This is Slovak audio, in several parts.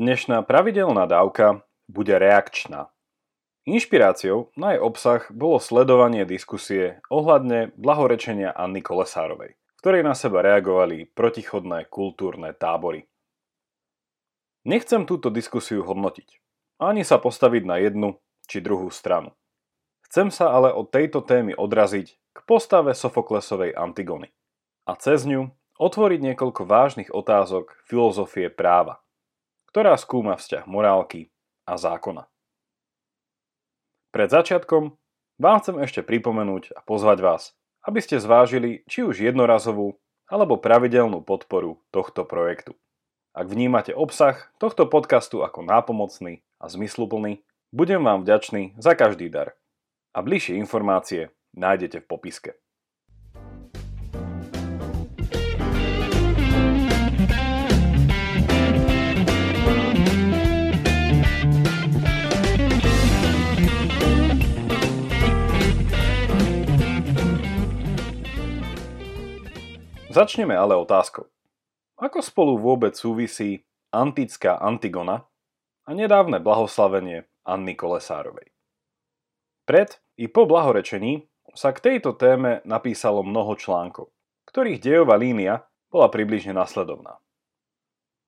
Dnešná pravidelná dávka bude reakčná. Inšpiráciou na jej obsah bolo sledovanie diskusie ohľadne blahorečenia Anny Kolesárovej, ktorej na seba reagovali protichodné kultúrne tábory. Nechcem túto diskusiu hodnotiť, ani sa postaviť na jednu či druhú stranu. Chcem sa ale od tejto témy odraziť k postave Sofoklesovej Antigony a cez ňu otvoriť niekoľko vážnych otázok filozofie práva – ktorá skúma vzťah morálky a zákona. Pred začiatkom vám chcem ešte pripomenúť a pozvať vás, aby ste zvážili či už jednorazovú alebo pravidelnú podporu tohto projektu. Ak vnímate obsah tohto podcastu ako nápomocný a zmysluplný, budem vám vďačný za každý dar. A bližšie informácie nájdete v popiske. Začneme ale otázkou. Ako spolu vôbec súvisí antická Antigona a nedávne blahoslavenie Anny Kolesárovej? Pred i po blahorečení sa k tejto téme napísalo mnoho článkov, ktorých dejová línia bola približne nasledovná.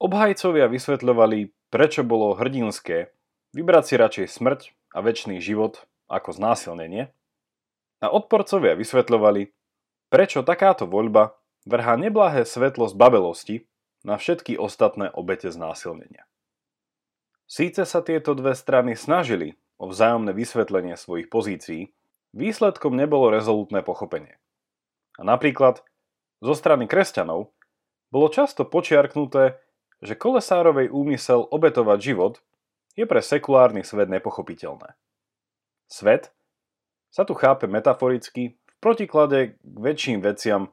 Obhajcovia vysvetľovali, prečo bolo hrdinské vybrať si radšej smrť a väčší život ako znásilnenie a odporcovia vysvetľovali, prečo takáto voľba vrhá neblahé svetlo z babelosti na všetky ostatné obete znásilnenia. Síce sa tieto dve strany snažili o vzájomné vysvetlenie svojich pozícií, výsledkom nebolo rezolutné pochopenie. A napríklad zo strany kresťanov bolo často počiarknuté, že Kolesárovej úmysel obetovať život je pre sekulárny svet nepochopiteľné. Svet sa tu chápe metaforicky v protiklade k väčším veciam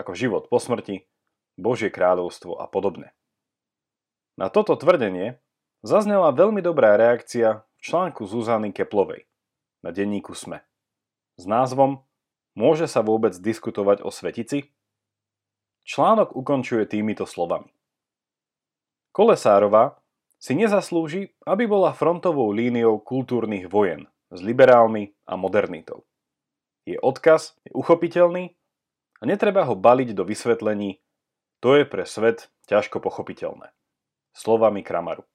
ako život po smrti, Božie kráľovstvo a podobne. Na toto tvrdenie zaznela veľmi dobrá reakcia v článku Zuzany Keplovej na denníku SME s názvom Môže sa vôbec diskutovať o svetici? Článok ukončuje týmito slovami. Kolesárova si nezaslúži, aby bola frontovou líniou kultúrnych vojen s liberálmi a modernitou. Jej odkaz je uchopiteľný a netreba ho baliť do vysvetlení, to je pre svet ťažko pochopiteľné. Slovami Kramaru.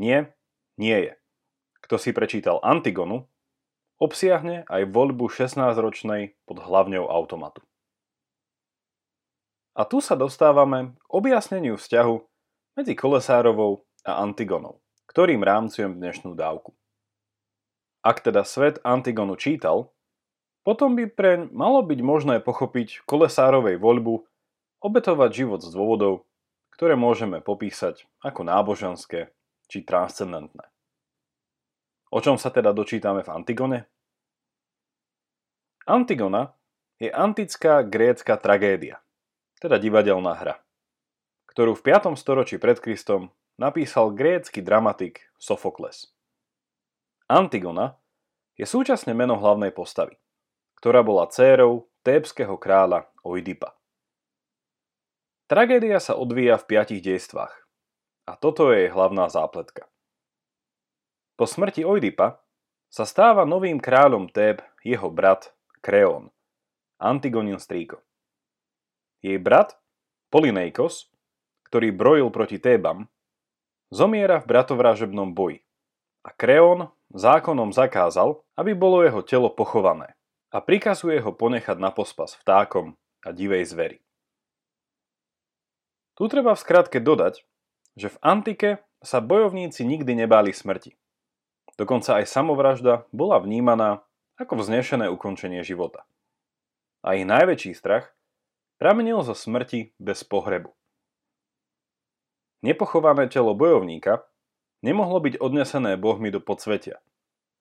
Nie, nie je. Kto si prečítal Antigonu, obsiahne aj voľbu 16-ročnej pod hlavňou automatu. A tu sa dostávame k objasneniu vzťahu medzi Kolesárovou a Antigonou, ktorým rámcujem dnešnú dávku. Ak teda svet Antigonu čítal, potom by preň malo byť možné pochopiť kolesárovej voľbu obetovať život z dôvodov, ktoré môžeme popísať ako náboženské či transcendentné. O čom sa teda dočítame v Antigone? Antigona je antická grécka tragédia, teda divadelná hra, ktorú v 5. storočí pred Kristom napísal grécky dramatik Sofokles. Antigona je súčasne meno hlavnej postavy – ktorá bola dcérou tébskeho kráľa Oidipa. Tragédia sa odvíja v piatich dejstvách a toto je jej hlavná zápletka. Po smrti Oidipa sa stáva novým kráľom Téb jeho brat Kreón, Antigonin strýko. Jej brat Polyneikos, ktorý brojil proti Tébam, zomiera v bratovražebnom boji a Kreón zákonom zakázal, aby bolo jeho telo pochované a prikazuje ho ponechať na pospas vtákom a divej zveri. Tu treba v skratke dodať, že v antike sa bojovníci nikdy nebáli smrti. Dokonca aj samovražda bola vnímaná ako vznešené ukončenie života. A ich najväčší strach pramenil zo smrti bez pohrebu. Nepochované telo bojovníka nemohlo byť odnesené bohmi do podsvetia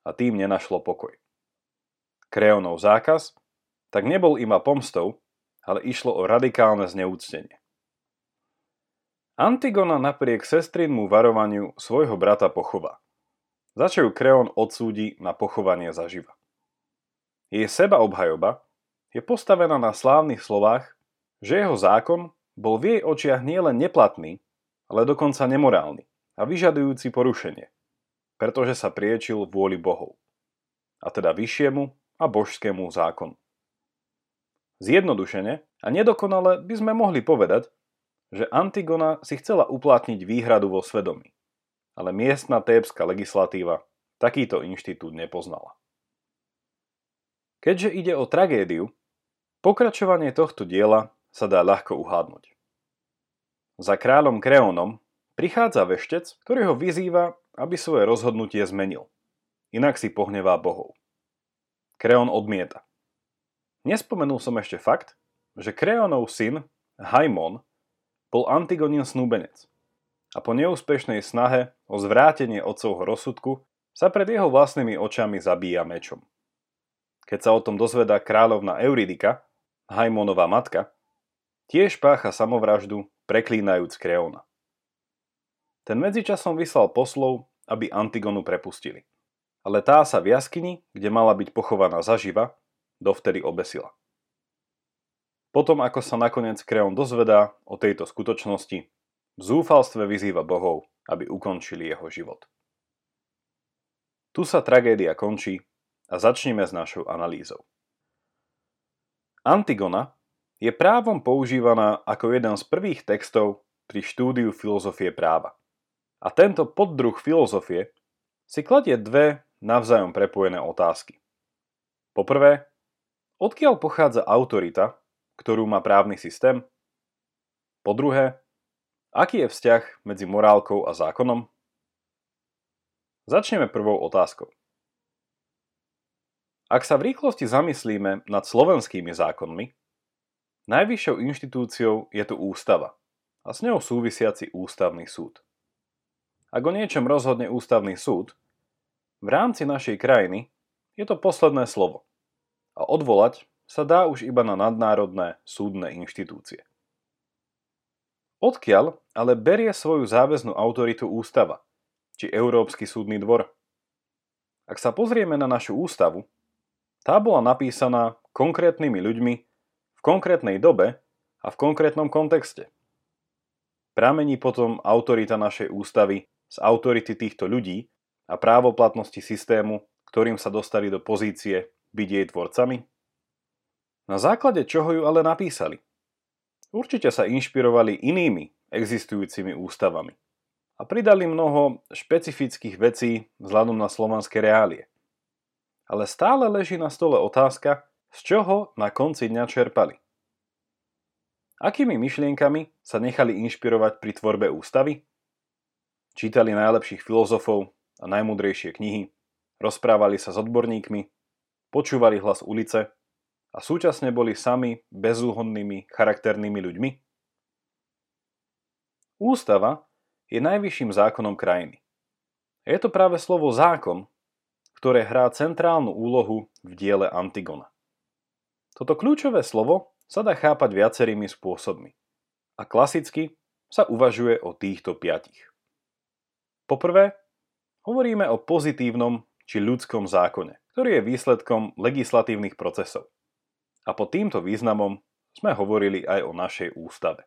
a tým nenašlo pokoj. Kreonov zákaz, tak nebol iba pomstou, ale išlo o radikálne zneúctenie. Antigona napriek sestrinmu varovaniu svojho brata pochová. Za čo ju Kreon odsúdi na pochovanie zaživa. Jej seba obhajoba je postavená na slávnych slovách, že jeho zákon bol v jej očiach nielen neplatný, ale dokonca nemorálny, a vyžadujúci porušenie, pretože sa priečil vôli Bohov, a teda vyššiemu a božskému zákonu. Zjednodušene a nedokonale by sme mohli povedať, že Antigona si chcela uplatniť výhradu vo svedomí, ale miestna tébska legislatíva takýto inštitút nepoznala. Keďže ide o tragédiu, pokračovanie tohto diela sa dá ľahko uhádnuť. Za kráľom Kreónom prichádza veštec, ktorý ho vyzýva, aby svoje rozhodnutie zmenil. Inak si pohnevá bohov. Kreón odmieta. Nespomenul som ešte fakt, že Kreónov syn, Haimon, bol Antigonin snúbenec a po neúspešnej snahe o zvrátenie otcovho rozsudku sa pred jeho vlastnými očami zabíja mečom. Keď sa o tom dozvedá kráľovna Euridika, Haimonová matka, tiež pácha samovraždu preklínajúc Kreona. Ten medzičasom vyslal poslov, aby Antigonu prepustili. Ale tá sa v jaskyni, kde mala byť pochovaná zaživa, dovtedy obesila. Potom, ako sa nakoniec Kreon dozvedá o tejto skutočnosti, v zúfalstve vyzýva bohov, aby ukončili jeho život. Tu sa tragédia končí a začneme s našou analýzou. Antigona je právom používaná ako jeden z prvých textov pri štúdiu filozofie práva. A tento poddruh filozofie si kladie dve navzájom prepojené otázky. Poprvé, odkiaľ pochádza autorita, ktorú má právny systém? Po druhé, aký je vzťah medzi morálkou a zákonom? Začneme prvou otázkou. Ak sa v rýchlosti zamyslíme nad slovenskými zákonmi, Najvyššou inštitúciou je tu ústava a s ňou súvisiaci ústavný súd. Ak o niečom rozhodne ústavný súd, v rámci našej krajiny je to posledné slovo a odvolať sa dá už iba na nadnárodné súdne inštitúcie. Odkiaľ ale berie svoju záväznú autoritu ústava, či Európsky súdny dvor? Ak sa pozrieme na našu ústavu, tá bola napísaná konkrétnymi ľuďmi v konkrétnej dobe a v konkrétnom kontexte. Pramení potom autorita našej ústavy z autority týchto ľudí a právoplatnosti systému, ktorým sa dostali do pozície byť jej tvorcami? Na základe čoho ju ale napísali? Určite sa inšpirovali inými existujúcimi ústavami a pridali mnoho špecifických vecí vzhľadom na slovanské reálie. Ale stále leží na stole otázka, z čoho na konci dňa čerpali? Akými myšlienkami sa nechali inšpirovať pri tvorbe ústavy? Čítali najlepších filozofov a najmudrejšie knihy, rozprávali sa s odborníkmi, počúvali hlas ulice a súčasne boli sami bezúhodnými charakternými ľuďmi? Ústava je najvyšším zákonom krajiny. Je to práve slovo zákon, ktoré hrá centrálnu úlohu v diele Antigona. Toto kľúčové slovo sa dá chápať viacerými spôsobmi. A klasicky sa uvažuje o týchto piatich. Poprvé, hovoríme o pozitívnom či ľudskom zákone, ktorý je výsledkom legislatívnych procesov. A pod týmto významom sme hovorili aj o našej ústave.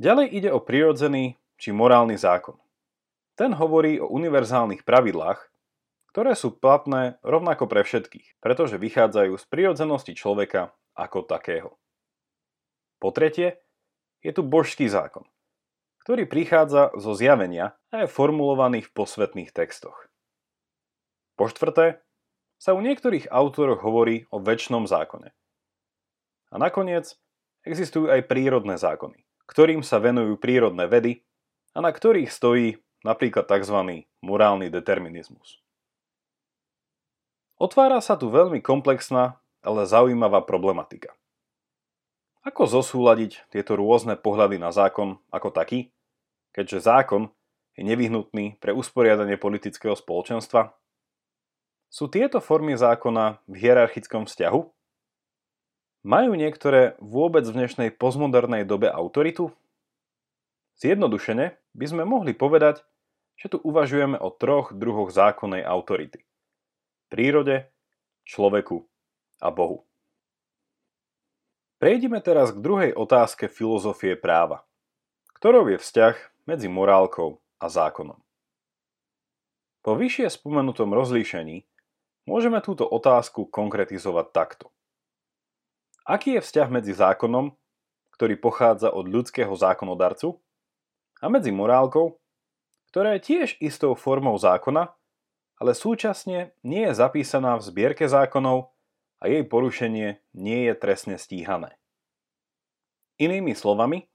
Ďalej ide o prirodzený či morálny zákon. Ten hovorí o univerzálnych pravidlách, ktoré sú platné rovnako pre všetkých, pretože vychádzajú z prirodzenosti človeka ako takého. Po tretie, je tu božský zákon, ktorý prichádza zo zjavenia a je formulovaný v posvetných textoch. Po štvrté, sa u niektorých autoroch hovorí o väčšnom zákone. A nakoniec existujú aj prírodné zákony, ktorým sa venujú prírodné vedy a na ktorých stojí napríklad tzv. morálny determinizmus. Otvára sa tu veľmi komplexná, ale zaujímavá problematika. Ako zosúľadiť tieto rôzne pohľady na zákon ako taký, keďže zákon je nevyhnutný pre usporiadanie politického spoločenstva? Sú tieto formy zákona v hierarchickom vzťahu? Majú niektoré vôbec v dnešnej postmodernej dobe autoritu? Zjednodušene by sme mohli povedať, že tu uvažujeme o troch druhoch zákonnej autority prírode, človeku a Bohu. Prejdime teraz k druhej otázke filozofie práva, ktorou je vzťah medzi morálkou a zákonom. Po vyššie spomenutom rozlíšení môžeme túto otázku konkretizovať takto. Aký je vzťah medzi zákonom, ktorý pochádza od ľudského zákonodarcu, a medzi morálkou, ktorá je tiež istou formou zákona, ale súčasne nie je zapísaná v zbierke zákonov a jej porušenie nie je trestne stíhané. Inými slovami,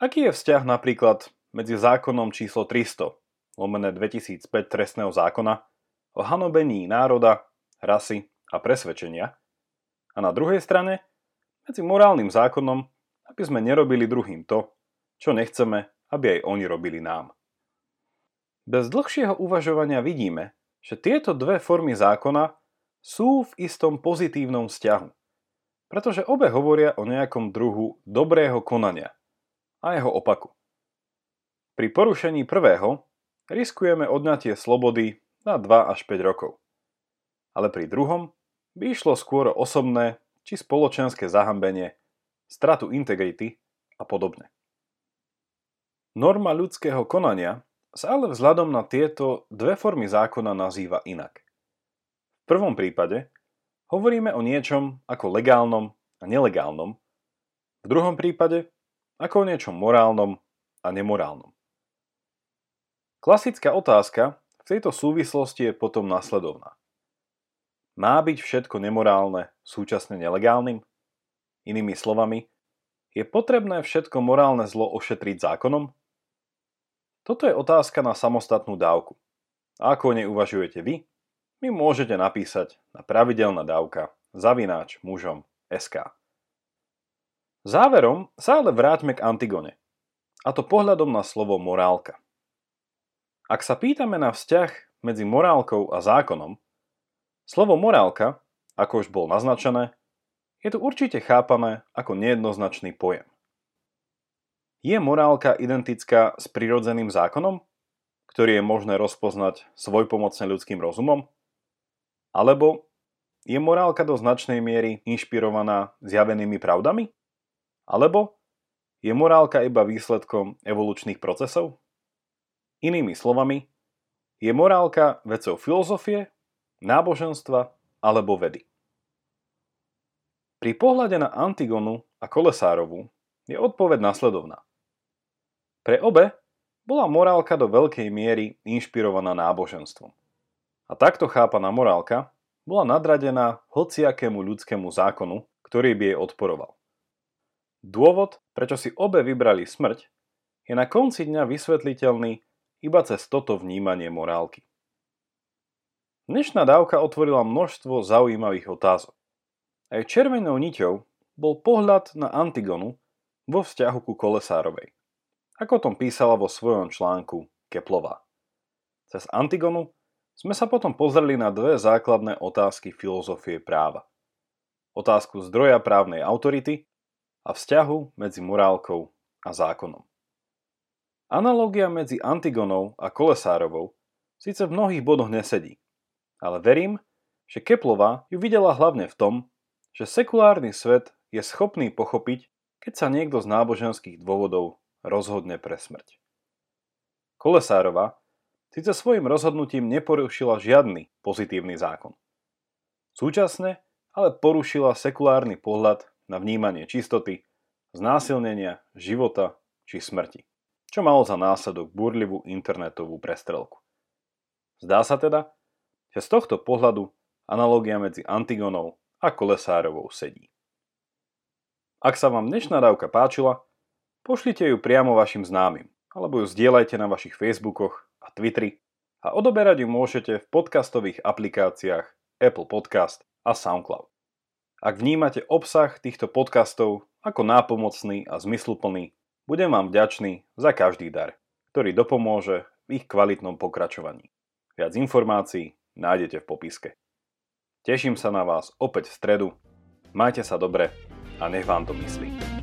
aký je vzťah napríklad medzi zákonom číslo 300, lomené 2005 trestného zákona, o hanobení národa, rasy a presvedčenia, a na druhej strane medzi morálnym zákonom, aby sme nerobili druhým to, čo nechceme, aby aj oni robili nám. Bez dlhšieho uvažovania vidíme, že tieto dve formy zákona sú v istom pozitívnom vzťahu, pretože obe hovoria o nejakom druhu dobrého konania a jeho opaku. Pri porušení prvého riskujeme odňatie slobody na 2 až 5 rokov. Ale pri druhom by išlo skôr o osobné či spoločenské zahambenie, stratu integrity a podobne. Norma ľudského konania sa ale vzhľadom na tieto dve formy zákona nazýva inak. Prvom prípade hovoríme o niečom ako legálnom a nelegálnom, v druhom prípade ako o niečom morálnom a nemorálnom. Klasická otázka v tejto súvislosti je potom následovná. Má byť všetko nemorálne súčasne nelegálnym? Inými slovami, je potrebné všetko morálne zlo ošetriť zákonom? Toto je otázka na samostatnú dávku. A ako o nej uvažujete vy, mi môžete napísať na pravidelná dávka zavináč mužom SK. Záverom sa ale vráťme k Antigone. A to pohľadom na slovo morálka. Ak sa pýtame na vzťah medzi morálkou a zákonom, slovo morálka, ako už bol naznačené, je tu určite chápané ako nejednoznačný pojem. Je morálka identická s prirodzeným zákonom, ktorý je možné rozpoznať svojpomocne ľudským rozumom? Alebo je morálka do značnej miery inšpirovaná zjavenými pravdami? Alebo je morálka iba výsledkom evolučných procesov? Inými slovami, je morálka vecou filozofie, náboženstva alebo vedy. Pri pohľade na Antigonu a Kolesárovu je odpoveď nasledovná. Pre obe bola morálka do veľkej miery inšpirovaná náboženstvom. A takto chápaná morálka bola nadradená hociakému ľudskému zákonu, ktorý by jej odporoval. Dôvod, prečo si obe vybrali smrť, je na konci dňa vysvetliteľný iba cez toto vnímanie morálky. Dnešná dávka otvorila množstvo zaujímavých otázok. Aj červenou niťou bol pohľad na Antigonu vo vzťahu ku Kolesárovej ako o tom písala vo svojom článku Keplová. Cez Antigonu sme sa potom pozreli na dve základné otázky filozofie práva. Otázku zdroja právnej autority a vzťahu medzi morálkou a zákonom. Analogia medzi Antigonou a Kolesárovou síce v mnohých bodoch nesedí, ale verím, že Keplová ju videla hlavne v tom, že sekulárny svet je schopný pochopiť, keď sa niekto z náboženských dôvodov rozhodne pre smrť. Kolesárova síce svojim rozhodnutím neporušila žiadny pozitívny zákon. Súčasne ale porušila sekulárny pohľad na vnímanie čistoty, znásilnenia, života či smrti, čo malo za následok burlivú internetovú prestrelku. Zdá sa teda, že z tohto pohľadu analogia medzi Antigonou a Kolesárovou sedí. Ak sa vám dnešná dávka páčila, Pošlite ju priamo vašim známym, alebo ju zdieľajte na vašich Facebookoch a Twitteri a odoberať ju môžete v podcastových aplikáciách Apple Podcast a SoundCloud. Ak vnímate obsah týchto podcastov ako nápomocný a zmysluplný, budem vám vďačný za každý dar, ktorý dopomôže v ich kvalitnom pokračovaní. Viac informácií nájdete v popiske. Teším sa na vás opäť v stredu, majte sa dobre a nech vám to myslí.